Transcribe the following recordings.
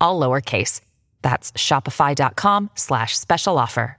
all lowercase. That's shopify.com slash special offer.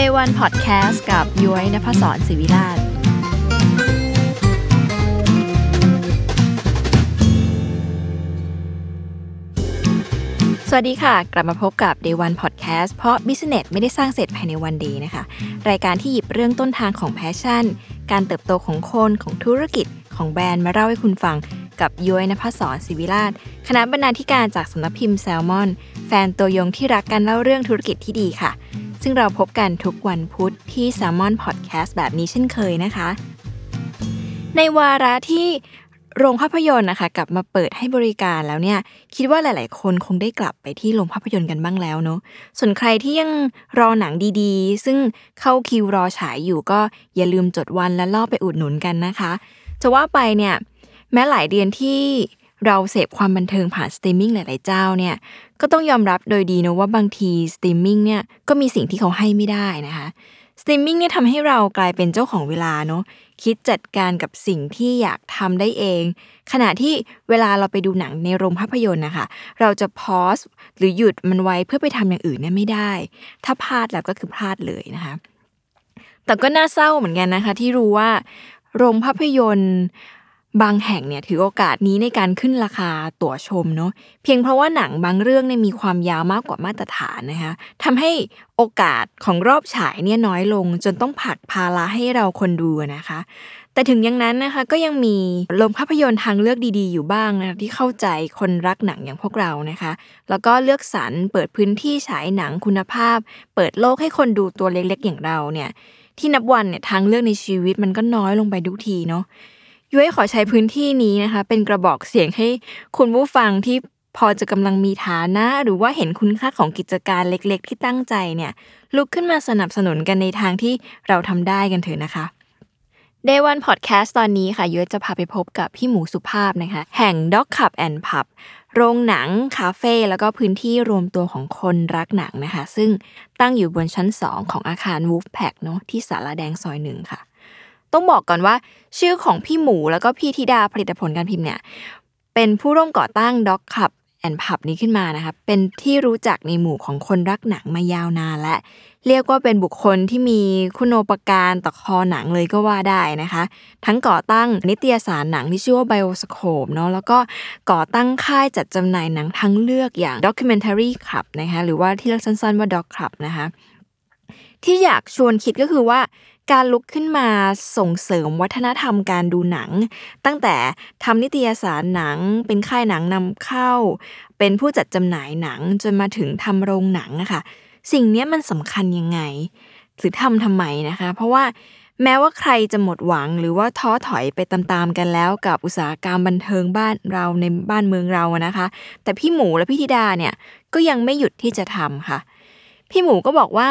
Day One Podcast กับย้อยนภศรศิวิราช สวัสดีค่ะ กลับมาพบกับ Day One Podcast เพราะ Business ไม่ได้สร้างเสร็จภายในวันเดียวนะคะ รายการที่หยิบเรื่องต้นทางของแพชชั่น การเติบโตของคนของธุรกิจของแบรนด์มาเล่าให้คุณฟังกับย้อยนภศรศิวิราช คณะบรรณาธิการจากสำนักพิมพ์แซลมอน แฟนตัวยงที่รักการเล่าเรื่องธุรกิจที่ดีค่ะ ซึ่งเราพบกันทุกวันพุธที่ Salmon Podcast แบบนี้เช่นเคยนะคะ ในวาระที่โรงภาพยนตร์นะคะ กลับมาเปิดให้บริการแล้วเนี่ย คิดว่าหลาย ๆ คนคงได้กลับไปที่โรงภาพยนตร์กันบ้างแล้วเนาะส่วนใครที่ยังรอหนังดีๆ ซึ่งเข้าคิวรอฉายอยู่ก็อย่าลืมจดวันและรอไปอุดหนุนกันนะคะ จะว่าไปเนี่ยแม้หลายเดือนที่เราเสพความบันเทิงผ่านสตรีมมิ่งหลาย ๆ เจ้าเนี่ย ก็ต้องยอมรับโดยดีนะว่าบางทีสตรีมมิ่งเนี่ยก็มีสิ่งที่เขาให้ไม่ได้นะคะสตรีมมิ่งเนี่ยทำให้เรากลายเป็นเจ้าของเวลาเนาะคิดจัดการกับสิ่งที่อยากทำได้เอง ขณะที่เวลาเราไปดูหนังในโรงภาพยนตร์นะคะเราจะพอสหรือหยุดมันไว้เพื่อไปทำอย่างอื่นเนี่ยไม่ได้ ถ้าพลาดแล้วก็คือพลาดเลยนะคะแต่ก็น่าเศร้าเหมือนกันนะคะ ที่รู้ว่า โรงภาพยนตร์ บางแห่งเนี่ยถือโอกาสนี้ในการขึ้นราคาตั๋วชมเนาะเพียงเพราะว่าหนังบางเรื่องเนี่ยมีความยาวมากกว่ามาตรฐานนะคะทำให้โอกาสของรอบฉายเนี่ยน้อยลง จนต้องผักภาระให้เราคนดูนะคะ แต่ถึงอย่างนั้นนะคะก็ยังมีโรงภาพยนตร์ทางเลือกดีๆ อยู่บ้างนะที่เข้าใจคนรักหนังอย่างพวกเรานะคะ แล้วก็เลือกสรรเปิดพื้นที่ฉายหนังคุณภาพ เปิดโลกให้คนดูตัวเล็กๆ อย่างเราเนี่ยที่นับวันเนี่ยทางเลือกในชีวิตมันก็น้อยลงไปทุกทีเนาะ ยุ้ยขอใช้พื้นที่นี้นะคะ เป็นกระบอกเสียงให้คุณผู้ฟังที่พอจะกำลังมีฐานะ หรือว่าเห็นคุณค่าของกิจการเล็ก ๆ ที่ตั้งใจเนี่ยลุกขึ้นมาสนับสนุนกันในทางที่เราทำได้กันเถอะนะคะ Day One Podcast ตอนนี้ค่ะยุ้ยจะพาไปพบกับพี่หมูสุภาพนะคะ แห่ง Dog Cup and Pub โรงหนัง คาเฟ่แล้วก็พื้นที่รวมตัวของคนรักหนังนะคะ ซึ่งตั้งอยู่บนชั้น 2 ของอาคาร Wolfpack เนาะที่สารแดงซอยหนึ่งค่ะ ต้องบอกก่อนว่า ชื่อของพี่หมูแล้วก็พี่ธิดาผลิตผลการพิมพ์เนี่ยเป็นผู้ร่วมก่อตั้ง Dog Cup and Pub นี้ขึ้นมานะคะเป็นที่รู้จักในหมู่ของคนรักหนังมายาวนานและ เรียกว่าเป็นบุคคลที่มีคุณโปการต่อคอหนังเลยก็ว่าได้นะคะ ทั้งก่อตั้งนิตยสารหนังที่ชื่อว่า Bioscope เนาะแล้วก็ก่อตั้งค่ายจัดจำหน่ายหนังทั้งเลือกอย่าง Documentary Club นะคะหรือว่าที่เรียกสั้นๆว่า Dog Club นะคะ ที่อยากชวนคิดก็คือว่าการลุกขึ้นมาส่งเสริมวัฒนธรรมการดูหนัง ตั้งแต่ทำนิตยสารหนัง เป็นค่ายหนังนำเข้า เป็นผู้จัดจำหน่ายหนังจนมาถึงทำโรงหนังอะค่ะสิ่งนี้มันสำคัญยังไง หรือทำทำไมนะคะ เพราะว่าแม้ว่าใครจะหมดหวังหรือว่าท้อถอยไปตามๆกันแล้วกับอุตสาหกรรมบันเทิงบ้านเราในบ้านเมืองเรานะคะ แต่พี่หมูและพี่ธิดาเนี่ยก็ยังไม่หยุดที่จะทำค่ะ พี่หมูก็บอกว่า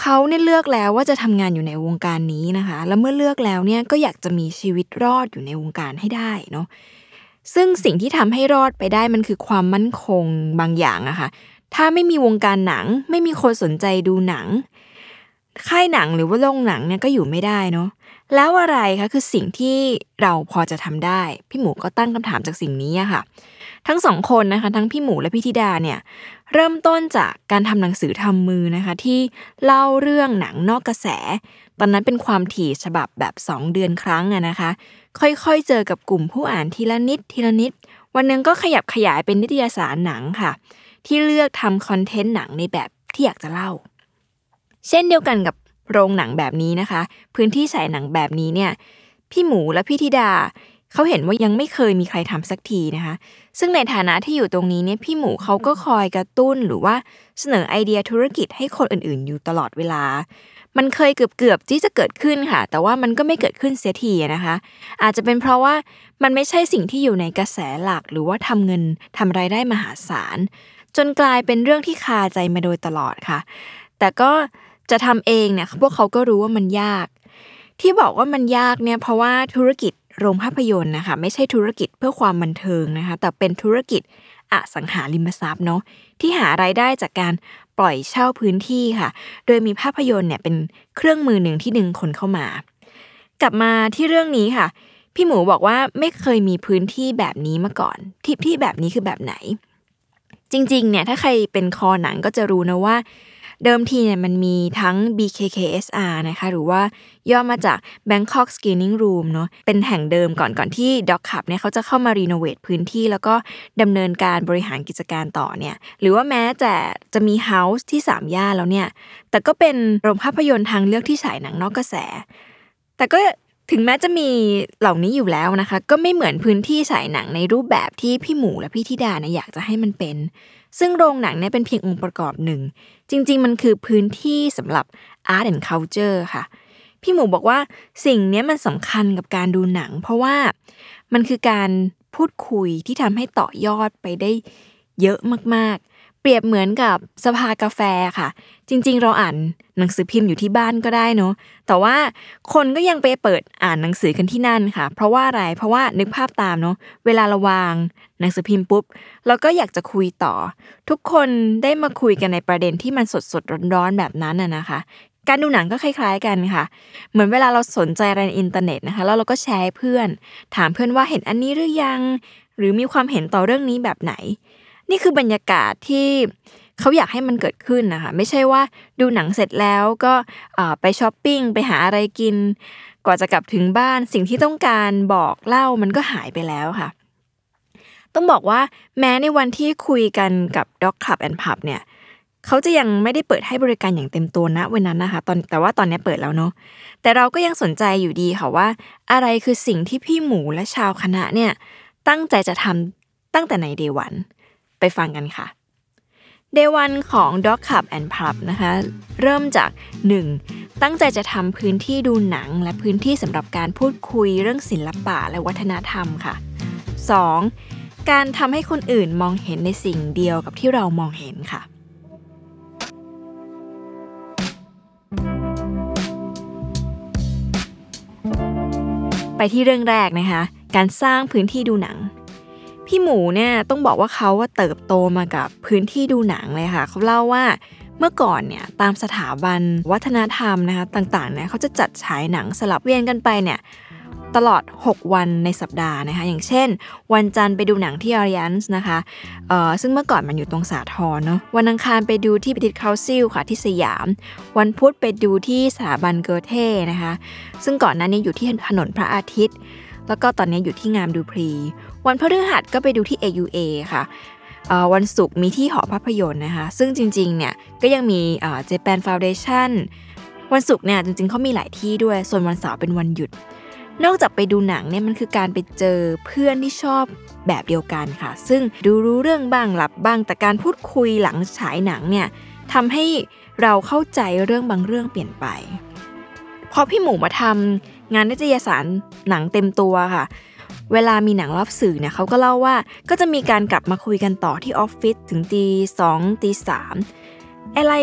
เขาเนี่ยเลือกแล้วว่าจะทำงานอยู่ในวงการนี้นะคะ แล้วเมื่อเลือกแล้วเนี่ยก็อยากจะมีชีวิตรอดอยู่ในวงการให้ได้เนาะซึ่งสิ่งที่ทำให้รอดไปได้มันคือความมั่นคงบางอย่างอะค่ะถ้าไม่มีวงการหนัง ไม่มีคนสนใจดูหนัง ค่ายหนังหรือว่าโรงหนังเนี่ยก็อยู่ไม่ได้เนาะแล้วอะไรคะคือสิ่งที่เราพอจะทำได้ พี่หมูก็ตั้งคำถามจากสิ่งนี้ค่ะ ทั้งสองคนนะคะ ทั้งพี่หมูและพี่ธิดาเนี่ยเริ่มต้นจากการทำหนังสือทำมือนะคะ ที่เล่าเรื่องหนังนอกกระแส ตอนนั้นเป็นความถี่ฉบับแบบ 2 เดือนครั้งอะนะคะ ค่อยๆ เจอกับกลุ่มผู้อ่านทีละนิดทีละนิด วันหนึ่งก็ขยับขยายเป็นนิตยสารหนังค่ะ ที่เลือกทำคอนเทนต์หนังในแบบที่อยากจะเล่า เช่นเดียวกันกับ โรงหนังแบบนี้นะคะ พื้นที่ฉายหนังแบบนี้เนี่ย พี่หมูและพี่ธิดาเขาเห็นว่ายังไม่เคยมีใครทำสักทีนะคะ ซึ่งในฐานะที่อยู่ตรงนี้เนี่ยพี่หมูเขาก็คอยกระตุ้นหรือว่าเสนอไอเดียธุรกิจให้คนอื่นๆ อยู่ตลอดเวลา มันเคยเกือบๆที่จะเกิดขึ้นค่ะ แต่ว่ามันก็ไม่เกิดขึ้นเสียทีนะคะ อาจจะเป็นเพราะว่ามันไม่ใช่สิ่งที่อยู่ในกระแสหลัก หรือว่าทำเงินทำรายได้มหาศาล จนกลายเป็นเรื่องที่คาใจมาโดยตลอดค่ะ แต่ก็ จะทำเองเนี่ยพวกเขาก็รู้ว่ามันยาก ที่บอกว่ามันยากเนี่ยเพราะว่าธุรกิจโรงภาพยนตร์นะคะไม่ใช่ธุรกิจเพื่อความบันเทิงนะคะแต่เป็นธุรกิจอสังหาริมทรัพย์เนาะที่หารายได้จากการปล่อยเช่าพื้นที่ค่ะ โดยมีภาพยนตร์เนี่ยเป็นเครื่องมือหนึ่งที่ดึงคนเข้ามา กลับมาที่เรื่องนี้ค่ะ พี่หมูบอกว่าไม่เคยมีพื้นที่แบบนี้มาก่อนที่ที่แบบนี้คือแบบไหน จริงๆเนี่ยถ้าใครเป็นคอหนังก็จะรู้นะว่า เดิมทีเนี่ยมันมีทั้ง BKKSR นะคะหรือว่าย่อมาจาก Bangkok Screening Room เนาะเป็นแห่งเดิมก่อนก่อนที่ Doc c u b เนี่ยเขาจะเข้ามารีโนเวทพื้นที่แล้วก็ดำเนินการบริหารกิจการต่อเนี่ยหรือว่าแม้แต่จะมีเฮาส์ที่3ย่านแล้วเนี่ยแต่ก็เป็นโรงภาพยนตร์ทางเลือกที่ฉายหนังนอกกระแส แต่ก็ถึงแม้จะมีเหล่านี้อยู่แล้วนะคะ ก็ไม่เหมือนพื้นที่ฉายหนังในรูปแบบที่พี่หมูและพี่ธิดาเนี่ยอยากจะให้มันเป็น ซึ่งโรงหนังเนี่ยเป็นเพียงองค์ประกอบหนึ่ง จริง ๆ มันคือพื้นที่สำหรับ art and culture ค่ะ พี่หมูบอกว่าสิ่งนี้มันสำคัญกับการดูหนัง เพราะว่ามันคือการพูดคุยที่ทำให้ต่อยอดไปได้เยอะมากๆ เปรียบเหมือนกับสภากาแฟค่ะ จริง ๆ เราอ่านหนังสือพิมพ์อยู่ที่บ้านก็ได้เนาะแต่ว่าคนก็ยังไปเปิดอ่านหนังสือกันที่นั่นค่ะ เพราะว่าอะไรเพราะว่านึกภาพตามเนาะเวลาเราวาง หนังสือพิมพ์ปุ๊บเราก็อยากจะคุยต่อ ทุกคนได้มาคุยกันในประเด็นที่มันสดสดร้อนๆแบบนั้นน่ะนะคะ การดูหนังก็คล้าย ๆกันค่ะ เหมือนเวลาเราสนใจอะไรในอินเทอร์เน็ตนะคะแล้วเราก็แชร์เพื่อน ถามเพื่อนว่าเห็นอันนี้หรือยัง หรือมีความเห็นต่อเรื่องนี้แบบไหน นี่คือบรรยากาศที่เขาอยากให้มันเกิดขึ้นนะคะไม่ใช่ว่าดูหนังเสร็จแล้วก็ไปช้อปปิ้งไปหาอะไรกิน กว่าจะกลับถึงบ้านสิ่งที่ต้องการบอกเล่ามันก็หายไปแล้วค่ะ ต้องบอกว่าแม้ในวันที่คุยกันกับ Dog Club and Pub เนี่ยเขาจะยังไม่ได้เปิดให้บริการอย่างเต็มตัวนะวันนั้นนะคะตอนแต่ว่าตอนนี้เปิดแล้วเนาะแต่เราก็ยังสนใจอยู่ดีค่ะว่า อะไรคือสิ่งที่พี่หมูและชาวคณะเนี่ยตั้งใจจะทำตั้งแต่ในเดวันไปฟังกันค่ะเดวันของ Dog Club and Pub นะคะเริ่มจาก 1. ตั้งใจจะทำพื้นที่ดูหนัง และพื้นที่สำหรับการพูดคุยเรื่องศิลปะและวัฒนธรรมค่ะ 2. การทำให้คนอื่นมองเห็นในสิ่งเดียวกับที่เรามองเห็นค่ะ ไปที่เรื่องแรกนะคะ การสร้างพื้นที่ดูหนัง พี่หมูเนี่ยต้องบอกว่าเขาว่าเติบโตมากับพื้นที่ดูหนังเลยค่ะเขาเล่าว่าเมื่อก่อนเนี่ยตามสถาบันวัฒนธรรมนะคะต่างๆเนี่ยเขาจะจัดฉายหนังสลับเวียนกันไปเนี่ย ตลอด 6 วันในสัปดาห์นะคะ อย่างเช่น วันจันทร์ไปดูหนังที่อาริยันส์นะคะเอ่อซึ่งเมื่อก่อนมันอยู่ตรงสาทรเนาะวันอังคารไปดูที่ปิติคาซิลค่ะที่สยาม วันพุธไปดูที่สถาบันเกอเท่นะคะ ซึ่งก่อนหน้านี้อยู่ที่ถนนพระอาทิตย์ แล้วก็ตอนนี้อยู่ที่งามดูพรีวันพฤหัสก็ไปดูที่ AUA ค่ะวันศุกร์มีที่หอภาพยนตร์นะคะ ซึ่งจริงๆ เนี่ยก็ยังมีเจแปนฟาวเดชั่นวันศุกร์เนี่ยจริงๆเขามีหลายที่ด้วย ส่วนวันเสาร์เป็นวันหยุด นอกจากไปดูหนังเนี่ยมันคือการไปเจอเพื่อนที่ชอบแบบเดียวกันค่ะ ซึ่งดูรู้เรื่องบ้างหลับบ้าง แต่การพูดคุยหลังฉายหนังเนี่ยทำให้เราเข้าใจเรื่องบางเรื่องเปลี่ยนไป พอพี่หมูมาทำงานนิตยสารหนังเต็มตัวค่ะ เวลามีหนังรอบสื่อเนี่ยเขาก็เล่าว่าก็จะมีการกลับมาคุยกันต่อที่ออฟฟิศถึงตีสองตีสาม อะไร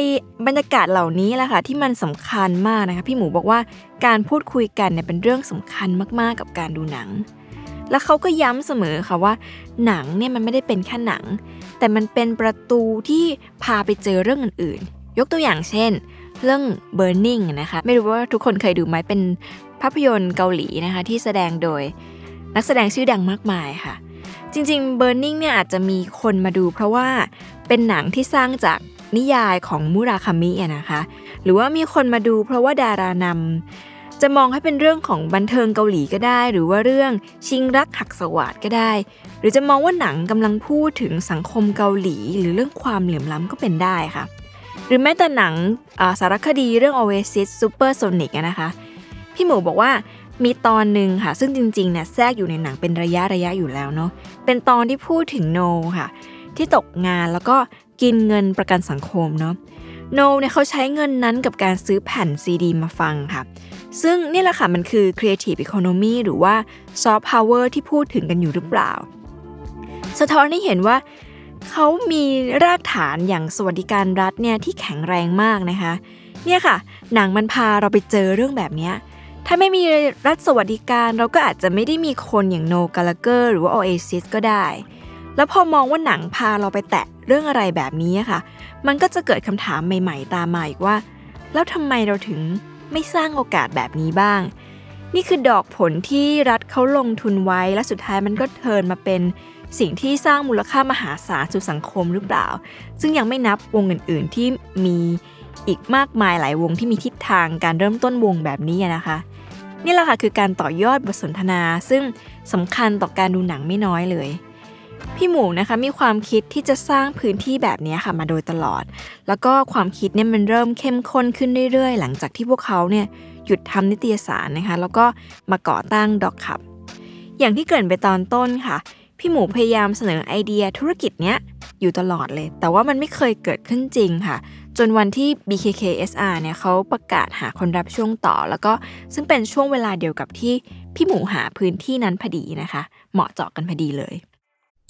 บรรยากาศเหล่านี้แหละค่ะที่มันสำคัญมากนะคะพี่หมูบอกว่าการพูดคุยกันเนี่ยเป็นเรื่องสำคัญมากๆกับการดูหนัง แล้วเขาก็ย้ำเสมอค่ะว่า หนังเนี่ยมันไม่ได้เป็นแค่หนัง แต่มันเป็นประตูที่พาไปเจอเรื่องอื่นๆ ยกตัวอย่างเช่น เรื่อง Burning นะคะไม่รู้ว่าทุกคนเคยดูไหมเป็นภาพยนตร์เกาหลีนะคะที่แสดงโดยนักแสดงชื่อดังมากมายค่ะ จริงๆ Burning เนี่ยอาจจะมีคนมาดูเพราะว่าเป็นหนังที่สร้างจาก นิยายของมุราคามินะคะ หรือว่ามีคนมาดูเพราะว่าดารานำจะมองให้เป็นเรื่องของบันเทิงเกาหลีก็ได้ หรือว่าเรื่องชิงรักหักสวัสดก็ได้ หรือจะมองว่าหนังกำลังพูดถึงสังคมเกาหลี หรือเรื่องความเหลื่อมล้ำก็เป็นได้ค่ะ หรือแม้แต่หนังสารคดีเรื่อง Oasis Super Sonic นะคะ พี่หมูบอกว่ามีตอนหนึ่งค่ะ ซึ่งจริงๆเนี่ยแทรกอยู่ในหนังเป็นระยะระยะอยู่แล้วเนาะเป็นตอนที่พูดถึงโนค่ะ ที่ตกงานแล้วก็ กินเงินประกันสังคมเนาะโนเนี่ยเขาใช้เงินนั้นกับการซื้อแผ่นซีดีมาฟังค่ะ ซึ่งนี่แหละค่ะมันคือ Creative Economy หรือว่า Soft Power ที่พูดถึงกันอยู่หรือเปล่า สะท้อนให้เห็นว่าเขามีรากฐานอย่างสวัสดิการรัฐเนี่ยที่แข็งแรงมากนะคะ เนี่ยค่ะ หนังมันพาเราไปเจอเรื่องแบบนี้ ถ้าไม่มีรัฐสวัสดิการเราก็อาจจะไม่ได้มีคนอย่างโนกาลเกอร์หรือว่า Oasis ก็ได้ แล้วพอมองว่าหนังพาเราไปแตะเรื่องอะไรแบบนี้ค่ะ มันก็จะเกิดคำถามใหม่ ๆ ตามมาอีกว่า แล้วทำไมเราถึงไม่สร้างโอกาสแบบนี้บ้าง นี่คือดอกผลที่รัฐเขาลงทุนไว้และสุดท้ายมันก็เทินมาเป็นสิ่งที่สร้างมูลค่ามหาศาลสู่สังคมหรือเปล่า ซึ่งยังไม่นับวงอื่น ๆ ที่มีอีกมากมายหลายวงที่มีทิศทางการเริ่มต้นวงแบบนี้นะคะ นี่แหละค่ะคือการต่อยอดบทสนทนา ซึ่งสำคัญต่อการดูหนังไม่น้อยเลย พี่หมูนะคะมีความคิดที่จะสร้างพื้นที่แบบนี้ค่ะมาโดยตลอด แล้วก็ความคิดเนี่ยมันเริ่มเข้มข้นขึ้นเรื่อยๆ หลังจากที่พวกเขาเนี่ยหยุดทำนิตยสารนะคะ แล้วก็มาก่อตั้งดอกขับ อย่างที่เกริ่นไปตอนต้นค่ะ พี่หมูพยายามเสนอไอเดียธุรกิจเนี้ยอยู่ตลอดเลย แต่ว่ามันไม่เคยเกิดขึ้นจริงค่ะ จนวันที่ BKKSR เนี่ยเขาประกาศหาคนรับช่วงต่อ แล้วก็ซึ่งเป็นช่วงเวลาเดียวกับที่พี่หมูหาพื้นที่นั้นพอดีนะคะ เหมาะเจาะกันพอดีเลย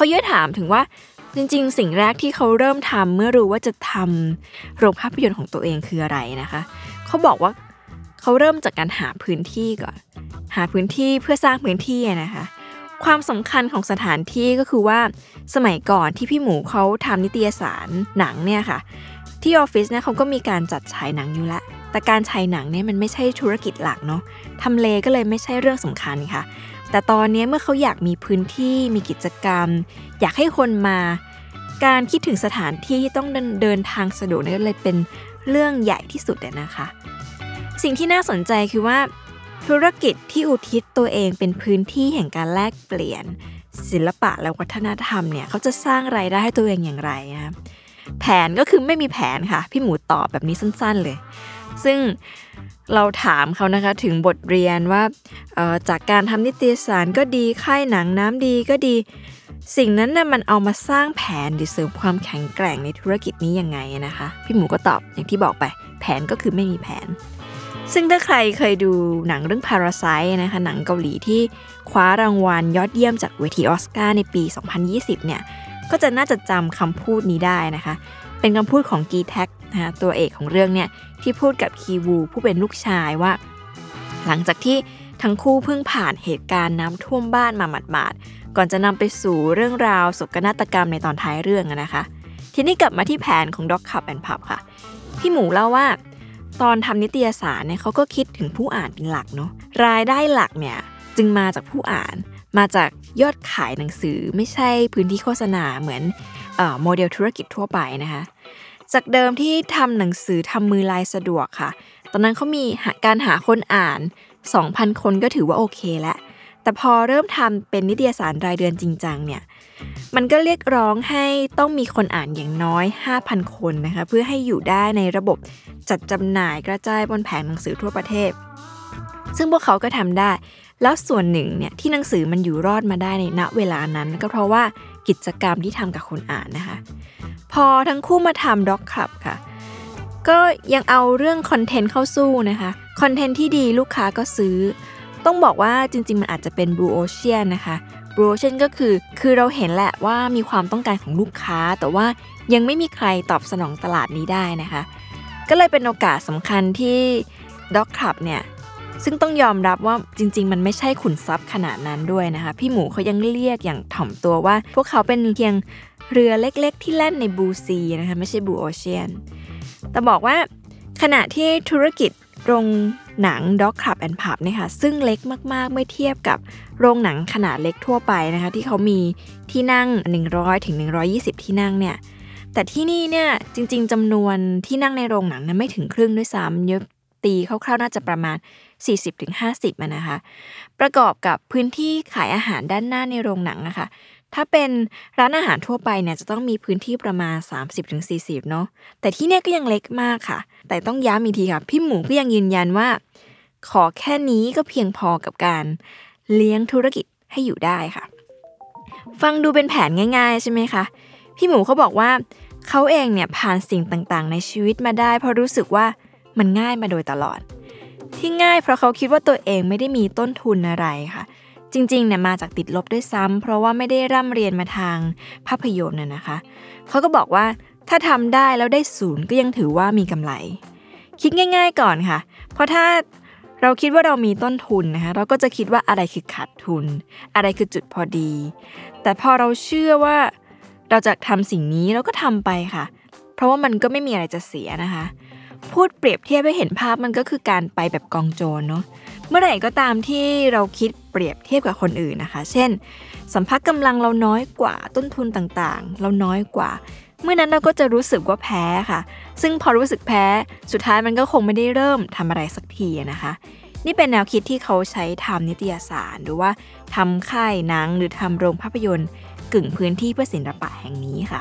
พอเยอะถามถึงว่าจริงๆ สิ่งแรกที่เขาเริ่มทำเมื่อรู้ว่าจะทำโรงภาพยนตร์ของตัวเองคืออะไรนะคะ เขาบอกว่าเขาเริ่มจากการหาพื้นที่ก่อน หาพื้นที่เพื่อสร้างพื้นที่นะคะ ความสำคัญของสถานที่ก็คือว่าสมัยก่อนที่พี่หมูเขาทำนิตยสารหนังเนี่ยค่ะ ที่ออฟฟิศเนี่ยเขาก็มีการจัดฉายหนังอยู่แล้วแต่การฉายหนังเนี่ยมันไม่ใช่ธุรกิจหลักเนาะทำเลก็เลยไม่ใช่เรื่องสำคัญค่ะ แต่ตอนนี้เมื่อเขาอยากมีพื้นที่มีกิจกรรม อยากให้คนมา การคิดถึงสถานที่ที่ต้องเดินทางสะดวกนี่เลยเป็นเรื่องใหญ่ที่สุดเลยนะคะ สิ่งที่น่าสนใจคือว่า ธุรกิจที่อุทิศตัวเองเป็นพื้นที่แห่งการแลกเปลี่ยน ศิลปะและวัฒนธรรมเนี่ยเขาจะสร้างไรายได้ให้ตัวเองอย่างไรนะแผนก็คือไม่มีแผนค่ะ พี่หมูตอบแบบนี้สั้นๆเลย ซึ่ง เราถามเขานะคะถึงบทเรียนว่าจากการทำนิตยสารก็ดีค่ายหนังน้ำดีก็ดี สิ่งนั้นนะ่ะมันเอามาสร้างแผนหรือเสริมความแข็งแกร่งในธุรกิจนี้ยังไงนะคะ พี่หมูก็ตอบอย่างที่บอกไป แผนก็คือไม่มีแผน ซึ่งถ้าใครเคยดูหนังเรื่อง Parasite นะคะหนังเกาหลีที่คว้ารางวัลยอดเยี่ยมจากเวทีออสการ์ในปี 2020 เนี่ยก็จะน่าจะจำคำพูดนี้ได้นะคะ เป็นคำพูดของกีแท็กนะตัวเอกของเรื่องเนี่ย ที่พูดกับคีวูผู้เป็นลูกชายว่า หลังจากที่ทั้งคู่เพิ่งผ่านเหตุการณ์น้ำท่วมบ้านมาหมาดๆก่อนจะนำไปสู่เรื่องราวศกนาฏกรรมในตอนท้ายเรื่องนะคะ ทีนี้กลับมาที่แผนของด็อกขับแอนพับค่ะ พี่หมูเล่าว่า ตอนทำนิตยสารเนี่ยเขาก็คิดถึงผู้อ่านเป็นหลักเนาะรายได้หลักเนี่ยจึงมาจากผู้อ่านมาจากยอดขายหนังสือไม่ใช่พื้นที่โฆษณาเหมือนโมเดลธุรกิจทั่วไปนะคะ จากเดิมที่ทำหนังสือทำมือลายสะดวกค่ะ ตอนนั้นเขามีการหาคนอ่าน 2,000 คนก็ถือว่าโอเคแล้ว แต่พอเริ่มทำเป็นนิตยสารรายเดือนจริงจังเนี่ย มันก็เรียกร้องให้ต้องมีคนอ่านอย่างน้อย 5,000 คนนะคะ เพื่อให้อยู่ได้ในระบบจัดจำหน่ายกระจายบนแผงหนังสือทั่วประเทศ ซึ่งพวกเขาก็ทำได้แล้วส่วนหนึ่งเนี่ยที่หนังสือมันอยู่รอดมาได้ในณเวลานั้น ก็เพราะว่า กิจกรรมที่ทำกับคนอ่านนะคะ พอทั้งคู่มาทำด็อกคลับค่ะ ก็ยังเอาเรื่องคอนเทนต์เข้าสู้นะคะคอนเทนต์ที่ดีลูกค้าก็ซื้อ ต้องบอกว่าจริง ๆ มันอาจจะเป็น blue ocean นะคะ blue ocean ก็คือ คือเราเห็นแหละว่ามีความต้องการของลูกค้า แต่ว่ายังไม่มีใครตอบสนองตลาดนี้ได้นะคะ ก็เลยเป็นโอกาสสำคัญที่ Dog Club เนี่ย ซึ่งต้องยอมรับว่าจริง ๆ มันไม่ใช่ขุนทรัพย์ขนาดนั้นด้วยนะคะ พี่หมูเขายังเรียกอย่างถ่อมตัวว่า พวกเขาเป็นเพียงเรือเล็กๆ ที่แล่นในบูซีนะคะไม่ใช่บูโอเชียน แต่บอกว่าขณะที่ธุรกิจโรงหนัง Dog Club and Pub เนี่ยค่ะซึ่งเล็กมากๆ เมื่อเทียบกับโรงหนังขนาดเล็กทั่วไปนะคะที่เขามีที่นั่ง 100ถึง120 ที่นั่งเนี่ยแต่ที่นี่เนี่ยจริง ๆจำนวนที่นั่งในโรงหนังนั้นไม่ถึงครึ่งด้วยซ้ำเยอะตีคร่าวๆน่าจะประมาณ 40-50มันนะคะประกอบกับพื้นที่ขายอาหารด้านหน้าในโรงหนังนะคะถ้าเป็นร้านอาหารทั่วไปเนี่ยจะต้องมีพื้นที่ประมาณ 30-40 เนาะแต่ที่เนี่ยก็ยังเล็กมากค่ะ แต่ต้องย้ำอีกทีค่ะ พี่หมูก็ยังยืนยันว่า ขอแค่นี้ก็เพียงพอกับการเลี้ยงธุรกิจให้อยู่ได้ค่ะ ฟังดูเป็นแผนง่าย ๆ ใช่ไหมคะ พี่หมูเขาบอกว่าเขาเองเนี่ยผ่านสิ่งต่างๆ ในชีวิตมาได้ เพราะรู้สึกว่ามันง่ายมาโดยตลอด ที่ง่ายเพราะเขาคิดว่าตัวเองไม่ได้มีต้นทุนอะไรค่ะ จริงๆเนี่ยมาจากติดลบด้วยซ้ำเพราะว่าไม่ได้ร่ำเรียนมาทางภาพยนตร์น่ะนะคะ เขาก็บอกว่าถ้าทำได้แล้วได้ศูนย์ก็ยังถือว่ามีกำไร คิดง่าย ๆก่อนค่ะ เพราะถ้าเราคิดว่าเรามีต้นทุนนะคะเราก็จะคิดว่าอะไรคือขาดทุน อะไรคือจุดพอดี แต่พอเราเชื่อว่าเราจะทำสิ่งนี้เราก็ทำไปค่ะ เพราะว่ามันก็ไม่มีอะไรจะเสียนะคะ พูดเปรียบเทียบให้เห็นภาพมันก็คือการไปแบบกองโจรเนาะเมื่อไหร่ก็ตามที่เราคิดเปรียบเทียบกับคนอื่นนะคะ เช่น สัมภาระกำลังเราน้อยกว่าต้นทุนต่างๆ เราน้อยกว่า เมื่อนั้นเราก็จะรู้สึกว่าแพ้ค่ะ ซึ่งพอรู้สึกแพ้สุดท้ายมันก็คงไม่ได้เริ่มทำอะไรสักทีนะคะ นี่เป็นแนวคิดที่เขาใช้ทำนิตยสารหรือว่าทำค่ายหนังหรือทำโรงภาพยนตร์ กึ่งพื้นที่เพื่อศิลปะแห่งนี้ค่ะ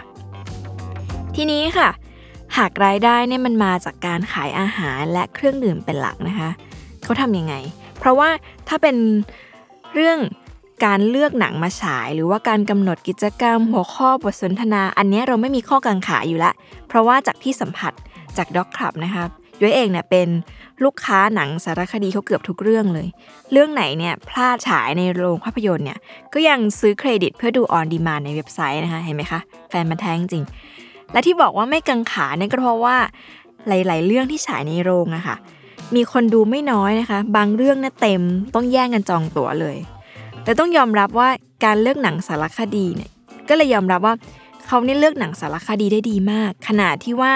ทีนี้ค่ะ หากรายได้เนี่ยมันมาจากการขายอาหารและเครื่องดื่มเป็นหลักนะคะเขาทำยังไง เพราะว่าถ้าเป็นเรื่องการเลือกหนังมาฉายหรือว่าการกำหนดกิจกรรม หัวข้อบทสนทนา อันนี้เราไม่มีข้อกังขาอยู่ละ เพราะว่าจากที่สัมผัสจากด็อกคลับนะคะย้อยเองเนี่ยเป็นลูกค้าหนังสารคดีเขาเกือบทุกเรื่องเลย เรื่องไหนเนี่ยพลาดฉายในโรงภาพยนตร์เนี่ยก็ยังซื้อเครดิตเพื่อดูออนดีมานในเว็บไซต์นะคะเห็นไหมคะ แฟนมันแท้งจริง และที่บอกว่าไม่กังขาเนี่ยก็เพราะว่าหลาย ๆ เรื่องที่ฉายในโรงอะคะ่ะ มีคนดูไม่น้อยนะคะ บางเรื่องเนี่ยเต็มต้องแย่งกันจองตั๋วเลย แต่ต้องยอมรับว่าการเลือกหนังสารคดีเนี่ยก็เลยยอมรับว่าเขาเนี่ยเลือกหนังสารคดีได้ดีมาก ขนาดที่ว่า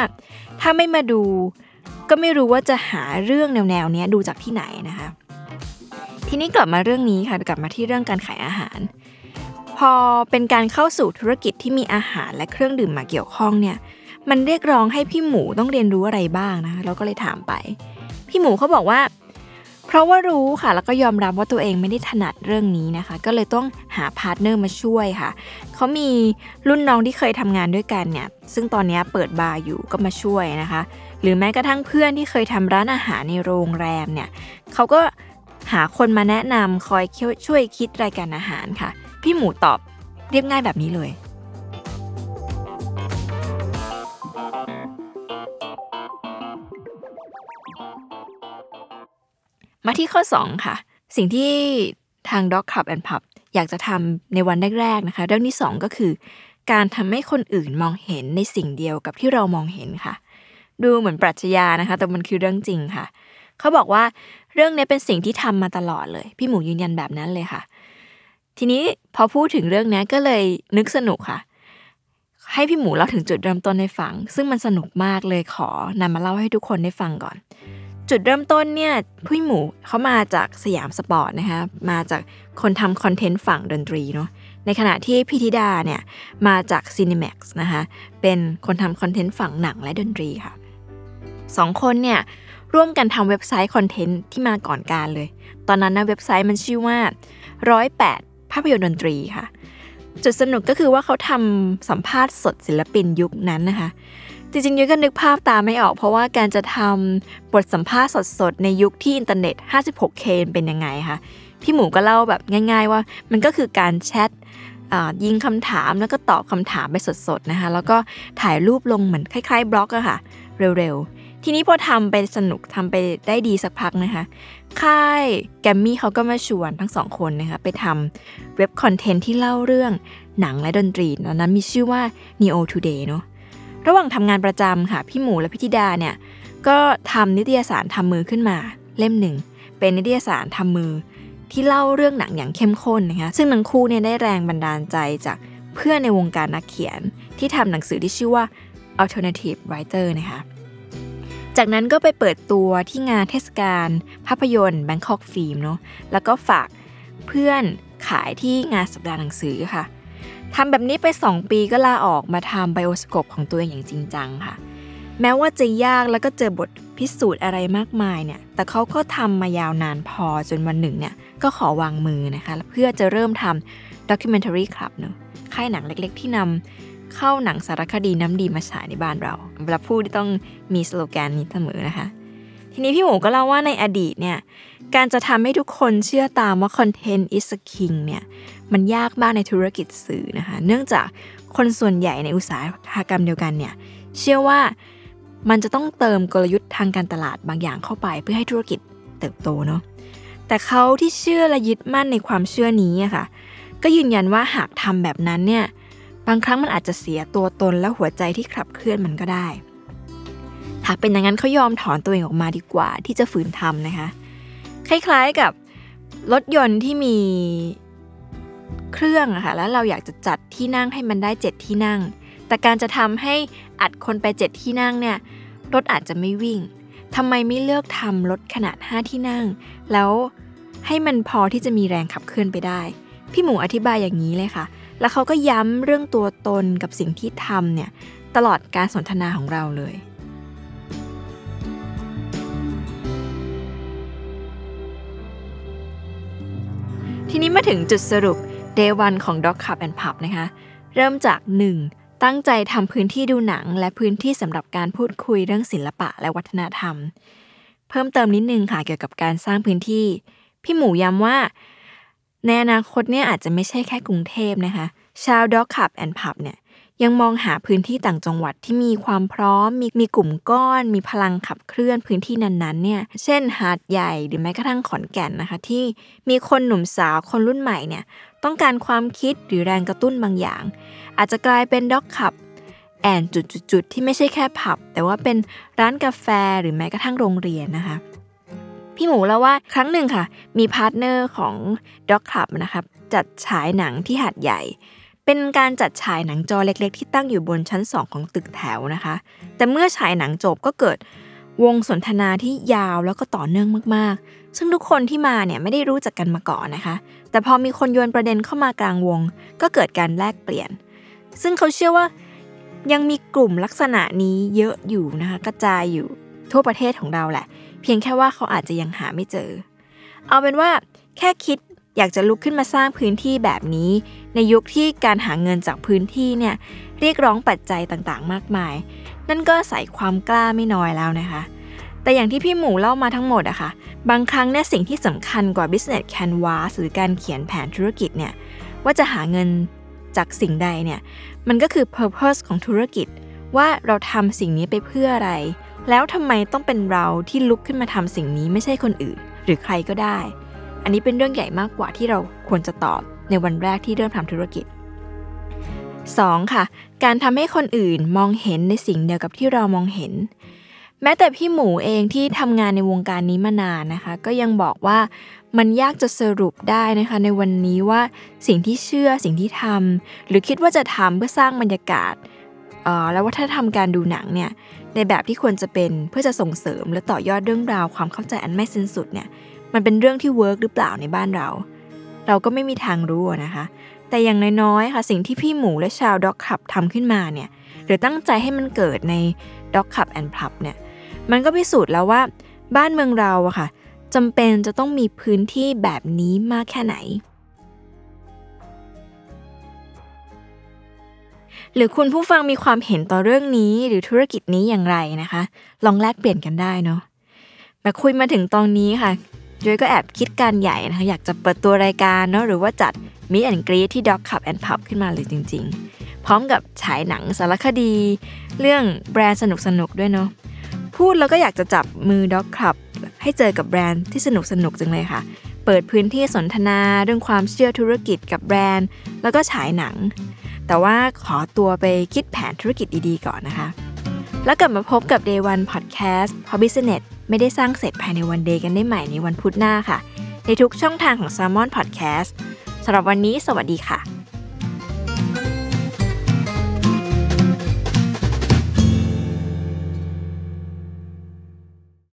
ถ้าไม่มาดู ก็ไม่รู้ว่าจะหาเรื่องแนวๆนี้ดูจากที่ไหนนะคะ ทีนี้กลับมาเรื่องนี้ค่ะกลับมาที่เรื่องการขายอาหาร พอเป็นการเข้าสู่ธุรกิจที่มีอาหารและเครื่องดื่มมาเกี่ยวข้องเนี่ย มันเรียกร้องให้พี่หมูต้องเรียนรู้อะไรบ้างนะคะเราก็เลยถามไป พี่หมูเขาบอกว่า เพราะว่ารู้ค่ะ แล้วก็ยอมรับว่าตัวเองไม่ได้ถนัดเรื่องนี้นะคะ ก็เลยต้องหาพาร์ทเนอร์มาช่วยค่ะเขามีรุ่นน้องที่เคยทำงานด้วยกันเนี่ย ซึ่งตอนนี้เปิดบาร์อยู่ก็มาช่วยนะคะ หรือแม้กระทั่งเพื่อนที่เคยทำร้านอาหารในโรงแรมเนี่ยเขาก็หาคนมาแนะนำคอยช่วยคิดรายการอาหารค่ะ พี่หมูตอบเรียบง่ายแบบนี้เลย มาที่ข้อ 2 ค่ะ สิ่งที่ทาง Dog Club and Pub อยากจะทำในวันแรกๆนะคะ เรื่องที่ 2 ก็คือ การทำให้คนอื่นมองเห็นในสิ่งเดียวกับที่เรามองเห็นค่ะ ดูเหมือนปรัชญานะคะ แต่มันคือเรื่องจริงค่ะ เขาบอกว่าเรื่องนี้เป็นสิ่งที่ทำมาตลอดเลย พี่หมูยืนยันแบบนั้นเลยค่ะ ทีนี้พอพูดถึงเรื่องนี้ก็เลยนึกสนุกค่ะ ให้พี่หมูเล่าถึงจุดเริ่มต้นให้ฟัง ซึ่งมันสนุกมากเลยขอนำมาเล่าให้ทุกคนได้ฟังก่อน จุดเริ่มต้นเนี่ยพี่หมูเขามาจากสยามสปอร์ตนะคะมาจากคนทำคอนเทนต์ฝั่งดนตรีเนาะในขณะที่พิธิดาเนี่ยมาจาก Cinemax นะคะเป็นคนทำคอนเทนต์ฝั่งหนังและดนตรีค่ะสองคนเนี่ยร่วมกันทำเว็บไซต์คอนเทนต์ที่มาก่อนกาลเลย ตอนนั้นนะเว็บไซต์มันชื่อว่าร้อยแปด ภาพยนตร์ดนตรีค่ะ จุดสนุกก็คือว่าเขาทำสัมภาษณ์สดศิลปินยุคนั้นนะคะ จริงๆยุก็นึกภาพตามไม่ออก เพราะว่าการจะทำบทสัมภาษณ์สดๆ ในยุคที่อินเทอร์เน็ต 56K เป็นยังไงคะพี่หมูก็เล่าแบบง่าย ๆ ว่า มันก็คือการแชทยิงคำถามแล้วก็ตอบคำถามไปสดๆนะคะ แล้วก็ถ่ายรูปลงเหมือนคล้ายๆบล็อกอะค่ะ เร็วๆ ทีนี้พอทำไปสนุกทำไปได้ดีสักพักนะคะ ค่ายแกมมี่เขาก็มาชวนทั้งสองคนนะคะไปทำเว็บคอนเทนต์ที่เล่าเรื่องหนังและดนตรีตอนนั้นมีชื่อว่า Neo Today เนาะระหว่างทำงานประจำค่ะ พี่หมูและพี่ธิดาเนี่ย ก็ทำนิตยสารทำมือขึ้นมาเล่มหนึ่ง เป็นนิตยสารทำมือที่เล่าเรื่องหนังอย่างเข้มข้นนะคะซึ่งทั้งคู่เนี่ยได้แรงบันดาลใจจากเพื่อนในวงการนักเขียนที่ทำหนังสือที่ชื่อว่า alternative writer นะคะ จากนั้นก็ไปเปิดตัวที่งานเทศกาลภาพยนตร์ Bangkok Film เนาะแล้วก็ฝากเพื่อนขายที่งานสัปดาห์หนังสือค่ะทำแบบนี้ไป 2 ปีก็ลาออกมาทำไบโอสโคปของตัวเองอย่างจริงจังค่ะ แม้ว่าจะยากแล้วก็เจอบทพิสูจน์อะไรมากมายเนี่ย แต่เขาก็ทำมายาวนานพอจนวันหนึ่งเนี่ย ก็ขอวางมือนะคะ เพื่อจะเริ่มทำด็อกิเมนทารีคลับเนอะค่ายหนังเล็กๆ ที่นำ เข้าหนังสารคดีน้ำดีมาฉายในบ้านเราเวลาพูดต้องมีสโลแกนนี้เสมอนะคะ ทีนี้พี่หมูก็เล่าว่าในอดีตเนี่ยการจะทำให้ทุกคนเชื่อตามว่า content is a king เนี่ยมันยากมากในธุรกิจสื่อนะคะ เนื่องจากคนส่วนใหญ่ในอุตสาหกรรมเดียวกันเนี่ยเชื่อว่ามันจะต้องเติมกลยุทธ์ทางการตลาดบางอย่างเข้าไปเพื่อให้ธุรกิจเติบโตเนาะแต่เขาที่เชื่อและยึดมั่นในความเชื่อนี้อะค่ะ ก็ยืนยันว่าหากทำแบบนั้นเนี่ย บางครั้งมันอาจจะเสียตัวตนและหัวใจที่ขับเคลื่อนมันก็ได้หาเป็นอย่างนั้นเขายอมถอนตัวเองออกมาดีกว่า ที่จะฝืนทำนะคะ คล้ายๆกับรถยนต์ที่มีเครื่องอะค่ะแล้วเราอยากจะจัดที่นั่งให้มันได้เจ็ดที่นั่ง แต่การจะทำให้อัดคนไปเจ็ดที่นั่งเนี่ยรถอาจจะไม่วิ่งทำไมไม่เลือกทำรถขนาด 5 ที่นั่ง แล้วให้มันพอที่จะมีแรงขับเคลื่อนไปได้ พี่หมูอธิบายอย่างนี้เลยค่ะ แล้วเขาก็ย้ำเรื่องตัวตนกับสิ่งที่ทำเนี่ยตลอดการสนทนาของเราเลย ทีนี้มาถึงจุดสรุป Day 1ของ Dog Cup and Pub นะคะ เริ่มจาก 1. ตั้งใจทำพื้นที่ดูหนัง และพื้นที่สำหรับการพูดคุยเรื่องศิลปะและวัฒนธรรม เพิ่มเติมนิดนึงค่ะเกี่ยวกับการสร้างพื้นที่ พี่หมูย้ำว่า ในอนาคตเนี่ยอาจจะไม่ใช่แค่กรุงเทพนะคะ ชาว Dog Cup and Pub เนี่ยยังมองหาพื้นที่ต่างจังหวัดที่มีความพร้อม มีมีกลุ่มก้อน มีพลังขับเคลื่อนพื้นที่นั้นๆเนี่ยเช่นหาดใหญ่หรือแม้กระทั่งขอนแก่นนะคะ ที่มีคนหนุ่มสาวคนรุ่นใหม่เนี่ยต้องการความคิดหรือแรงกระตุ้นบางอย่าง อาจจะกลายเป็น Doc Club and จุดๆที่ไม่ใช่แค่ผับ แต่ว่าเป็นร้านกาแฟหรือแม้กระทั่งโรงเรียนนะคะ พี่หมูเล่าว่าครั้งหนึ่งค่ะ มีพาร์ทเนอร์ของ Doc Club นะครับจัดฉายหนังที่หาดใหญ่ เป็นการจัดฉายหนังจอเล็ก ๆ ที่ตั้งอยู่บนชั้น2ของตึกแถวนะคะ แต่เมื่อฉายหนังจบก็เกิดวงสนทนาที่ยาวแล้วก็ต่อเนื่องมากๆ ซึ่งทุกคนที่มาเนี่ยไม่ได้รู้จักกันมาก่อนนะคะ แต่พอมีคนโยนประเด็นเข้ามากลางวง ก็เกิดการแลกเปลี่ยน ซึ่งเขาเชื่อว่ายังมีกลุ่มลักษณะนี้เยอะอยู่นะคะกระจายอยู่ทั่วประเทศของเราแหละ เพียงแค่ว่าเขาอาจจะยังหาไม่เจอ เอาเป็นว่าแค่คิดอยากจะลุกขึ้นมาสร้างพื้นที่แบบนี้ ในยุคที่การหาเงินจากพื้นที่เนี่ยเรียกร้องปัจจัยต่างๆ มากมาย นั่นก็ใส่ความกล้าไม่น้อยแล้วนะคะ แต่อย่างที่พี่หมูเล่ามาทั้งหมดอะคะ่ะ บางครั้งเนี่ยสิ่งที่สำคัญกว่า business canvas หรือการเขียนแผนธุรกิจเนี่ยว่าจะหาเงินจากสิ่งใดเนี่ยมันก็คือ purpose ของธุรกิจ ว่าเราทำสิ่งนี้ไปเพื่ออะไร แล้วทำไมต้องเป็นเราที่ลุกขึ้นมาทำสิ่งนี้ไม่ใช่คนอื่น หรือใครก็ได้ อันนี้เป็นเรื่องใหญ่มากกว่าที่เราควรจะตอบในวันแรกที่เริ่มทำธุรกิจ 2. ค่ะ การทำให้คนอื่นมองเห็นในสิ่งเดียวกับที่เรามองเห็น แม้แต่พี่หมูเองที่ทำงานในวงการนี้มานานนะคะ ก็ยังบอกว่ามันยากจะสรุปได้นะคะ ในวันนี้ว่าสิ่งที่เชื่อสิ่งที่ทำหรือคิดว่าจะทำเพื่อสร้างบรรยากาศแล้ววัฒนธรรมการดูหนังเนี่ย ในแบบที่ควรจะเป็นเพื่อจะส่งเสริมและต่อยอดเรื่องราวความเข้าใจอันไม่สิ้นสุดเนี่ยมันเป็นเรื่องที่เวิร์กหรือเปล่าในบ้านเรา เราก็ไม่มีทางรู้นะคะ แต่อย่างน้อยๆค่ะสิ่งที่พี่หมูและชาวด็อกขับทำขึ้นมาเนี่ยหรือตั้งใจให้มันเกิดในด็อกขับแอนด์พับเนี่ยมันก็พิสูจน์แล้วว่าบ้านเมืองเราอะค่ะจำเป็นจะต้องมีพื้นที่แบบนี้มากแค่ไหน หรือคุณผู้ฟังมีความเห็นต่อเรื่องนี้หรือธุรกิจนี้อย่างไรนะคะ ลองแลกเปลี่ยนกันได้เนาะแต่คุยมาถึงตอนนี้ค่ะโดยก็แอบคิดการใหญ่นะคะอยากจะเปิดตัวรายการเนาะหรือว่าจัดมิแอนกรีที่ Dog Cup and Pub ขึ้นมาเลยจริง ๆ พร้อมกับฉายหนังสารคดี เรื่องแบรนด์สนุกๆด้วยเนาะพูดแล้วก็อยากจะจับมือ Dog Club ให้เจอกับแบรนด์ที่สนุกสนุกจังเลยค่ะ เปิดพื้นที่สนทนาเรื่องความเชื่อธุรกิจกับแบรนด์ แล้วก็ฉายหนัง แต่ว่าขอตัวไปคิดแผนธุรกิจดีๆก่อนนะคะ แล้วกลับมาพบกับ Day One Podcast เพราะ Business ไม่ได้สร้างเสร็จภายในวันเดย์กันได้ใหม่ในวันพุธหน้าค่ะ ในทุกช่องทางของ s ซ l m o n Podcast สำหรับวันนี้สวัสดีค่ะ